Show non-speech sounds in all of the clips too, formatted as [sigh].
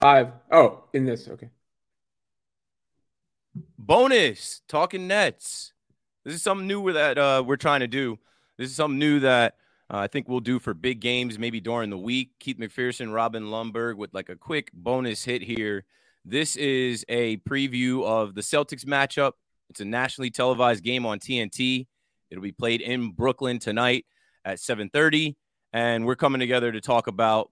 Five. Oh, in this. Okay. Bonus talking Nets. This is something new that uh, we're trying to do. This is something new that uh, I think we'll do for big games, maybe during the week. Keith McPherson, Robin Lundberg with like a quick bonus hit here. This is a preview of the Celtics matchup. It's a nationally televised game on TNT. It'll be played in Brooklyn tonight at 7:30, and we're coming together to talk about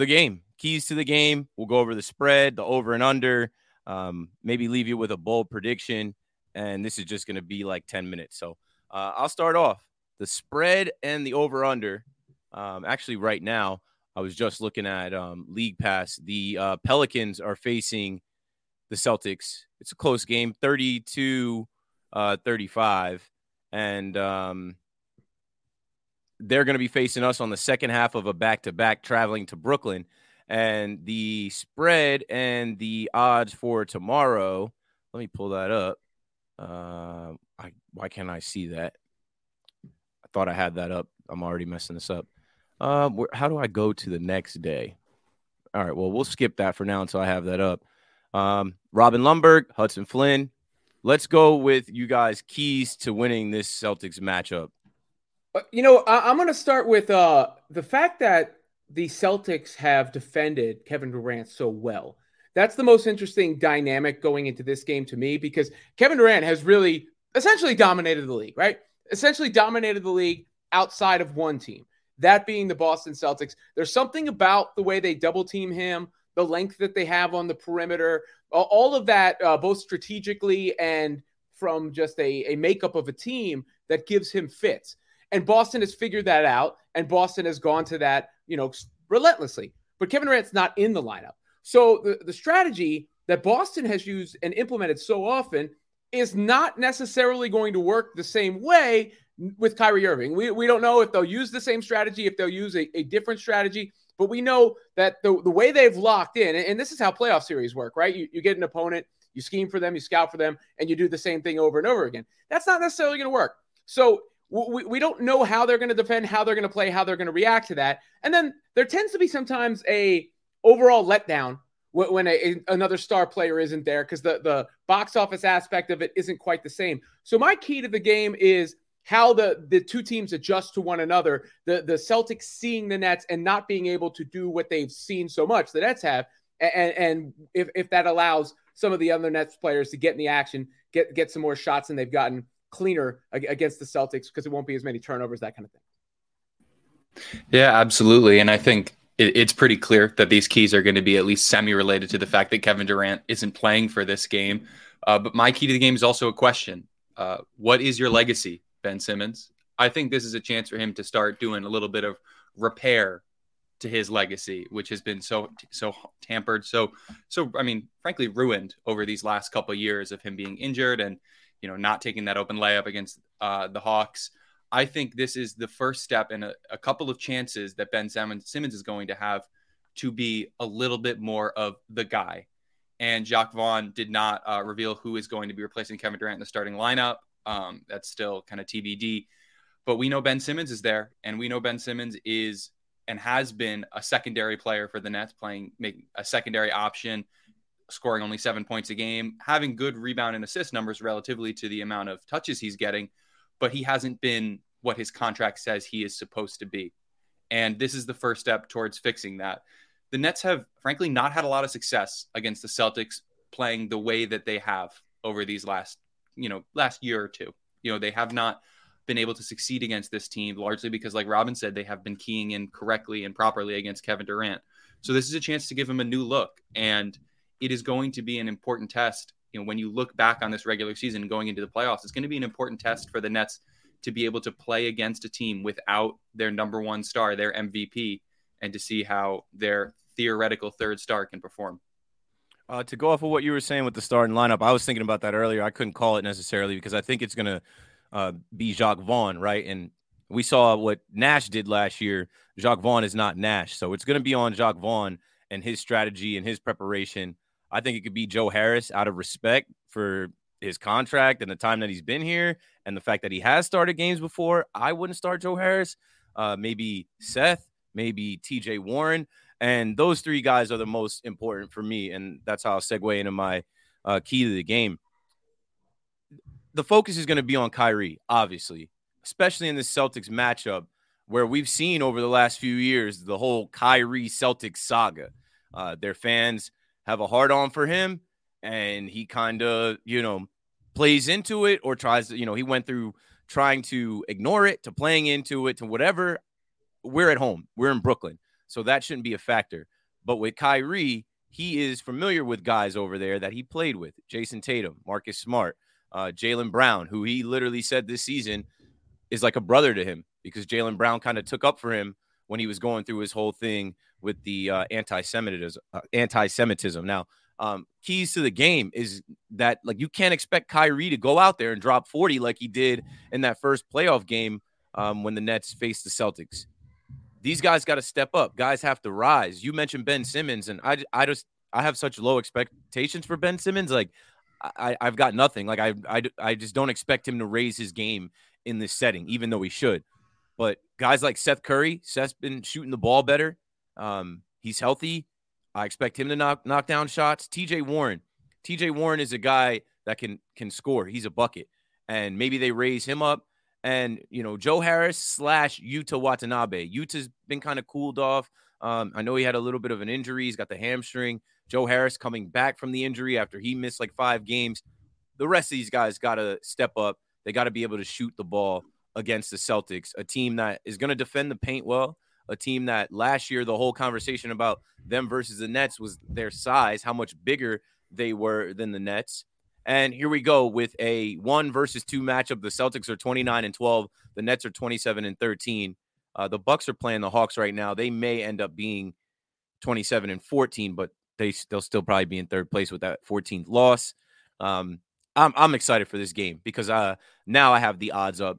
the game, keys to the game. We'll go over the spread, the over and under, um, maybe leave you with a bold prediction. And this is just going to be like 10 minutes. So uh, I'll start off the spread and the over under. Um, actually, right now, I was just looking at um, League Pass. The uh, Pelicans are facing the Celtics. It's a close game, 32 uh, 35. And um, they're going to be facing us on the second half of a back to back traveling to Brooklyn. And the spread and the odds for tomorrow, let me pull that up. Uh, I, why can't I see that? I thought I had that up. I'm already messing this up. Uh, where, how do I go to the next day? All right, well, we'll skip that for now until I have that up. Um, Robin Lundberg, Hudson Flynn. Let's go with you guys' keys to winning this Celtics matchup. Uh, you know, I, am going to start with uh, the fact that the Celtics have defended Kevin Durant so well. That's the most interesting dynamic going into this game to me because Kevin Durant has really essentially dominated the league, right? Essentially dominated the league outside of one team, that being the Boston Celtics. There's something about the way they double team him, the length that they have on the perimeter, all of that, uh, both strategically and from just a, a makeup of a team that gives him fits. And Boston has figured that out, and Boston has gone to that, you know, relentlessly. But Kevin Durant's not in the lineup. So the, the strategy that Boston has used and implemented so often is not necessarily going to work the same way with Kyrie Irving. We, we don't know if they'll use the same strategy, if they'll use a, a different strategy, but we know that the, the way they've locked in, and this is how playoff series work, right? You, you get an opponent, you scheme for them, you scout for them, and you do the same thing over and over again. That's not necessarily going to work. So we, we don't know how they're going to defend, how they're going to play, how they're going to react to that. And then there tends to be sometimes a overall letdown when a, another star player isn't there because the, the box office aspect of it isn't quite the same. So my key to the game is how the, the two teams adjust to one another. The, the Celtics seeing the Nets and not being able to do what they've seen so much, the Nets have. And, and if, if that allows some of the other Nets players to get in the action, get, get some more shots than they've gotten cleaner against the Celtics because it won't be as many turnovers, that kind of thing. Yeah, absolutely. And I think it, it's pretty clear that these keys are going to be at least semi related to the fact that Kevin Durant isn't playing for this game. Uh, but my key to the game is also a question uh, What is your legacy, Ben Simmons? I think this is a chance for him to start doing a little bit of repair to his legacy, which has been so so tampered, so so I mean, frankly, ruined over these last couple of years of him being injured and you know, not taking that open layup against uh, the Hawks. I think this is the first step in a, a couple of chances that Ben Simmons, is going to have to be a little bit more of the guy. And Jacque Vaughn did not uh, reveal who is going to be replacing Kevin Durant in the starting lineup. Um, that's still kind of TBD. But we know Ben Simmons is there, and we know Ben Simmons is and has been a secondary player for the Nets, playing make a secondary option scoring only seven points a game, having good rebound and assist numbers relatively to the amount of touches he's getting, but he hasn't been what his contract says he is supposed to be. And this is the first step towards fixing that. The Nets have, frankly, not had a lot of success against the Celtics playing the way that they have over these last, you know, last year or two. You know, they have not been able to succeed against this team largely because, like Robin said, they have been keying in correctly and properly against Kevin Durant. So this is a chance to give him a new look. And it is going to be an important test. You know, when you look back on this regular season going into the playoffs, it's going to be an important test for the Nets to be able to play against a team without their number one star, their MVP, and to see how their theoretical third star can perform. Uh, to go off of what you were saying with the starting lineup, I was thinking about that earlier. I couldn't call it necessarily because I think it's going to uh, be Jacque Vaughn, right? And we saw what Nash did last year. Jacque Vaughn is not Nash. So it's going to be on Jacque Vaughn and his strategy and his preparation. I think it could be Joe Harris out of respect for his contract and the time that he's been here and the fact that he has started games before. I wouldn't start Joe Harris. Uh, maybe Seth, maybe TJ Warren. And those three guys are the most important for me. And that's how I'll segue into my uh, key to the game. The focus is going to be on Kyrie, obviously, especially in this Celtics matchup where we've seen over the last few years the whole Kyrie Celtics saga. Uh, their fans have a hard on for him, and he kind of, you know, plays into it or tries to, you know, he went through trying to ignore it to playing into it to whatever. We're at home, we're in Brooklyn. So that shouldn't be a factor. But with Kyrie, he is familiar with guys over there that he played with Jayson Tatum, Marcus Smart, uh, Jaylen Brown, who he literally said this season is like a brother to him because Jaylen Brown kind of took up for him when he was going through his whole thing with the uh, anti-Semitism. Uh, anti-Semitism. Now, um, keys to the game is that like you can't expect Kyrie to go out there and drop 40 like he did in that first playoff game um, when the Nets faced the Celtics these guys got to step up. Guys have to rise. You mentioned Ben Simmons, and I, I just, I have such low expectations for Ben Simmons. Like, I, I've got nothing. Like, I, I, I just don't expect him to raise his game in this setting, even though he should. But guys like Seth Curry, Seth's been shooting the ball better. Um, he's healthy. I expect him to knock knock down shots. TJ Warren, TJ Warren is a guy that can can score. He's a bucket, and maybe they raise him up and you know Joe Harris slash Yuta Watanabe. Yuta's been kind of cooled off. Um, I know he had a little bit of an injury. He's got the hamstring. Joe Harris coming back from the injury after he missed like five games. The rest of these guys got to step up. They got to be able to shoot the ball against the Celtics, a team that is going to defend the paint well, a team that last year the whole conversation about them versus the Nets was their size, how much bigger they were than the Nets. And here we go with a one versus two matchup. The Celtics are 29 and 12. The Nets are 27 and 13. Uh, the Bucks are playing the Hawks right now. They may end up being 27 and 14, but they they'll still probably be in third place with that 14th loss. Um, I'm I'm excited for this game because uh now I have the odds up.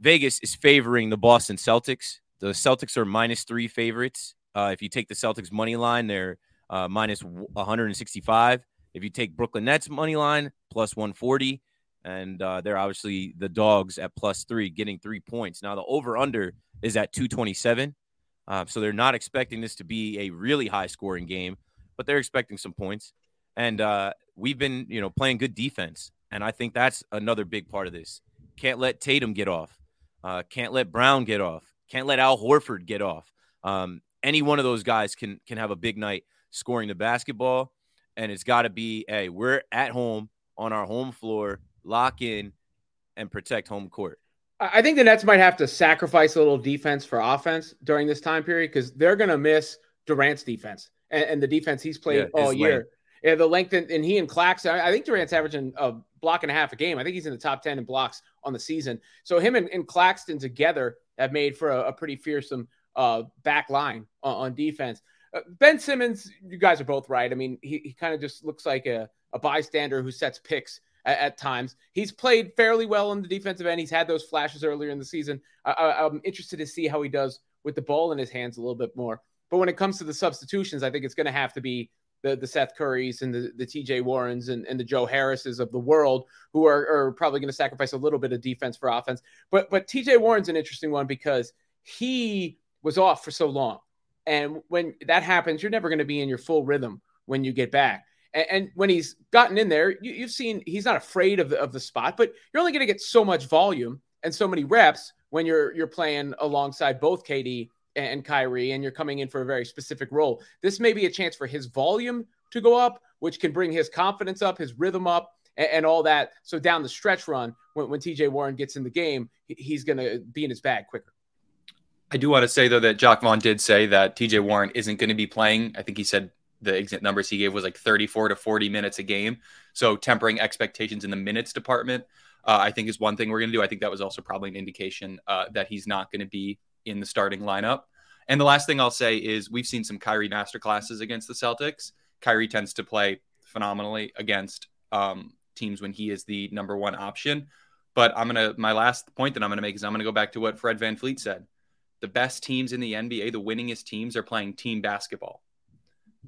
Vegas is favoring the Boston Celtics. The Celtics are minus three favorites. Uh, if you take the Celtics money line, they're uh, minus 165. If you take Brooklyn Nets money line plus 140, and uh, they're obviously the dogs at plus three, getting three points. Now the over under is at 227, uh, so they're not expecting this to be a really high scoring game, but they're expecting some points. And uh, we've been, you know, playing good defense, and I think that's another big part of this. Can't let Tatum get off. Uh, can't let Brown get off. Can't let Al Horford get off. Um, any one of those guys can can have a big night scoring the basketball and it's got to be hey we're at home on our home floor lock in and protect home court i think the nets might have to sacrifice a little defense for offense during this time period because they're going to miss durant's defense and, and, the defense he's played yeah, all year length. Yeah, the length and, and he and Claxton, I, I think Durant's averaging a block and a half a game. I think he's in the top 10 in blocks on the season. So him and, and Claxton together have made for a, a pretty fearsome uh, back line on, on defense. Uh, ben Simmons, you guys are both right. I mean, he, he kind of just looks like a, a bystander who sets picks at, at, times. He's played fairly well in the defensive end. He's had those flashes earlier in the season. I, am interested to see how he does with the ball in his hands a little bit more. But when it comes to the substitutions, I think it's going to have to be the, the Seth Currys and the, the TJ Warrens and, and the Joe Harrises of the world who are, are probably going to sacrifice a little bit of defense for offense. But but TJ Warren's an interesting one because he was off for so long. And when that happens, you're never going to be in your full rhythm when you get back. And, and when he's gotten in there, you, have seen he's not afraid of the, of the spot, but you're only going to get so much volume and so many reps when you're you're playing alongside both KD and Kyrie, and you're coming in for a very specific role. This may be a chance for his volume to go up, which can bring his confidence up, his rhythm up, and, and all that. So down the stretch run, when, when TJ Warren gets in the game, he's going to be in his bag quicker. I do want to say though that Jacque Vaughn did say that TJ Warren isn't going to be playing. I think he said the exact numbers he gave was like 34 to 40 minutes a game. So tempering expectations in the minutes department, uh, I think is one thing we're going to do. I think that was also probably an indication uh, that he's not going to be in the starting lineup. And the last thing I'll say is we've seen some Kyrie masterclasses against the Celtics. Kyrie tends to play phenomenally against um, teams when he is the number one option. But I'm gonna my last point that I'm gonna make is I'm gonna go back to what Fred VanVleet said. The best teams in the NBA, the winningest teams, are playing team basketball.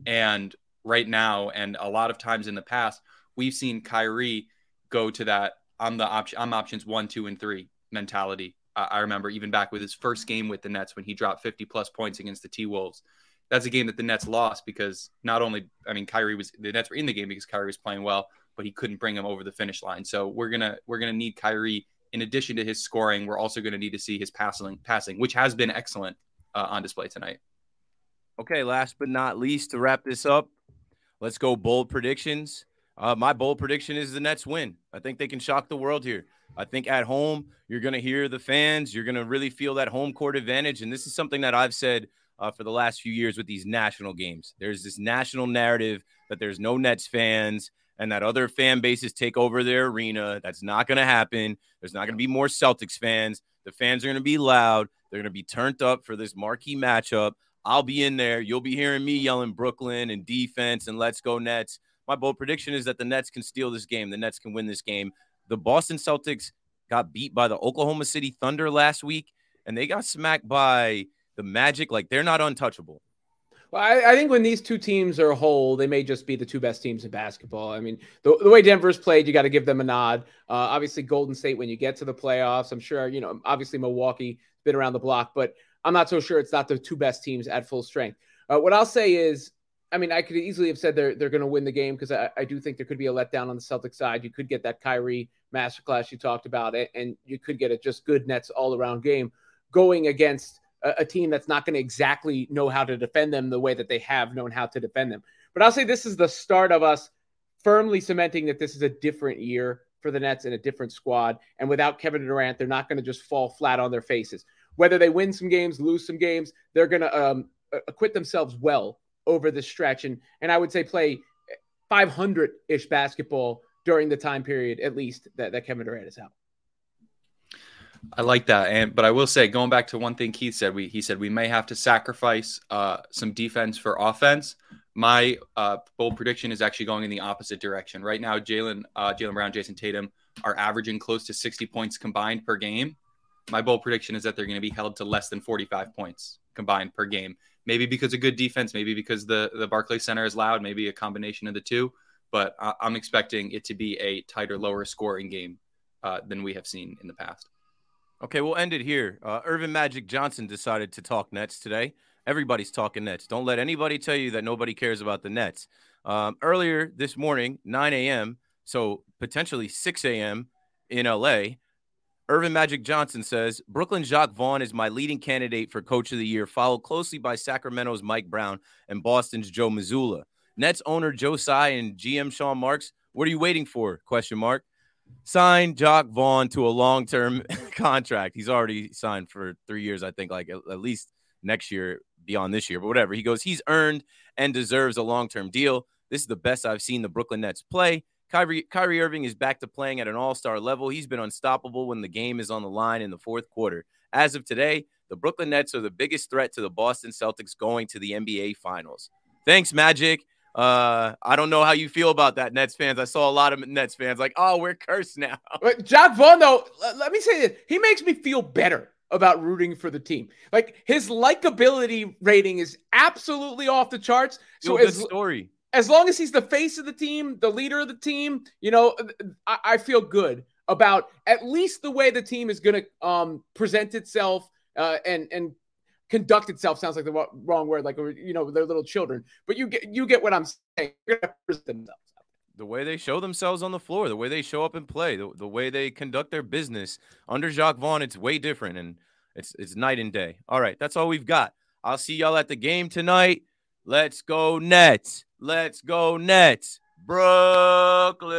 And right now, and a lot of times in the past, we've seen Kyrie go to that I'm the option I'm options one, two, and three mentality I remember even back with his first game with the Nets when he dropped 50 plus points against the T Wolves. That's a game that the Nets lost because not only, I mean, Kyrie was the Nets were in the game because Kyrie was playing well, but he couldn't bring him over the finish line. So we're gonna we're gonna need Kyrie in addition to his scoring. We're also gonna need to see his passing passing, which has been excellent uh, on display tonight. Okay, last but not least, to wrap this up, let's go bold predictions. Uh, my bold prediction is the Nets win. I think they can shock the world here. I think at home, you're going to hear the fans. You're going to really feel that home court advantage. And this is something that I've said uh, for the last few years with these national games. There's this national narrative that there's no Nets fans and that other fan bases take over their arena. That's not going to happen. There's not going to be more Celtics fans. The fans are going to be loud. They're going to be turned up for this marquee matchup. I'll be in there. You'll be hearing me yelling Brooklyn and defense and let's go Nets my bold prediction is that the Nets can steal this game. The Nets can win this game. The Boston Celtics got beat by the Oklahoma City Thunder last week, and they got smacked by the Magic. Like they're not untouchable. Well, I, I, think when these two teams are whole, they may just be the two best teams in basketball. I mean, the, the way Denver's played, you got to give them a nod. Uh, obviously, Golden State, when you get to the playoffs, I'm sure, you know, obviously Milwaukee been around the block, but I'm not so sure it's not the two best teams at full strength. Uh, what I'll say is I mean, I could easily have said they're they're going to win the game because I, I do think there could be a letdown on the Celtics side. You could get that Kyrie masterclass you talked about, it, and you could get a just good Nets all around game going against a, a team that's not going to exactly know how to defend them the way that they have known how to defend them. But I'll say this is the start of us firmly cementing that this is a different year for the Nets and a different squad. And without Kevin Durant, they're not going to just fall flat on their faces. Whether they win some games, lose some games, they're going to um, acquit themselves well over the stretch and and I would say play 500 ish basketball during the time period at least that, that Kevin Durant is out. I like that, and but I will say, going back to one thing Keith said, we he said we may have to sacrifice uh, some defense for offense. My uh, bold prediction is actually going in the opposite direction. Right now, Jaylen uh, Jaylen Brown, Jayson Tatum are averaging close to 60 points combined per game. My bold prediction is that they're going to be held to less than 45 points combined per game. Maybe because of good defense, maybe because the the Barclays Center is loud, maybe a combination of the two. But I, am expecting it to be a tighter, lower scoring game uh, than we have seen in the past. Okay, we'll end it here. Uh, Earvin Magic Johnson decided to talk Nets today. Everybody's talking Nets. Don't let anybody tell you that nobody cares about the Nets. Um, earlier this morning, 9 a.m., so potentially 6 a.m. in LA, Earvin Magic Johnson says Brooklyn Jacque Vaughn is my leading candidate for coach of the year, followed closely by Sacramento's Mike Brown and Boston's Joe Mazzulla. Nets owner Joe Tsai and GM Sean Marks, what are you waiting for? Question mark. Sign Jacque Vaughn to a long-term [laughs] contract. He's already signed for three years, I think, like at least next year, beyond this year, but whatever. He goes, he's earned and deserves a long-term deal. This is the best I've seen the Brooklyn Nets play. Kyrie, Kyrie Irving is back to playing at an all star level. He's been unstoppable when the game is on the line in the fourth quarter. As of today, the Brooklyn Nets are the biggest threat to the Boston Celtics going to the NBA Finals. Thanks, Magic. Uh, I don't know how you feel about that, Nets fans. I saw a lot of Nets fans like, oh, we're cursed now. [laughs] But Jacque Vaughn, though, let me say this. He makes me feel better about rooting for the team. Like his likability rating is absolutely off the charts. So Feel good story. As long as he's the face of the team, the leader of the team, you know, I, I feel good about at least the way the team is going to um, present itself uh, and and conduct itself. Sounds like the wrong word, like you know, they're little children. But you get you get what I'm saying. the way they show themselves on the floor, the way they show up and play, the, the way they conduct their business under Jacque Vaughn, it's way different and it's it's night and day. All right, that's all we've got. I'll see y'all at the game tonight. Let's go Nets. Let's go Nets. Brooklyn.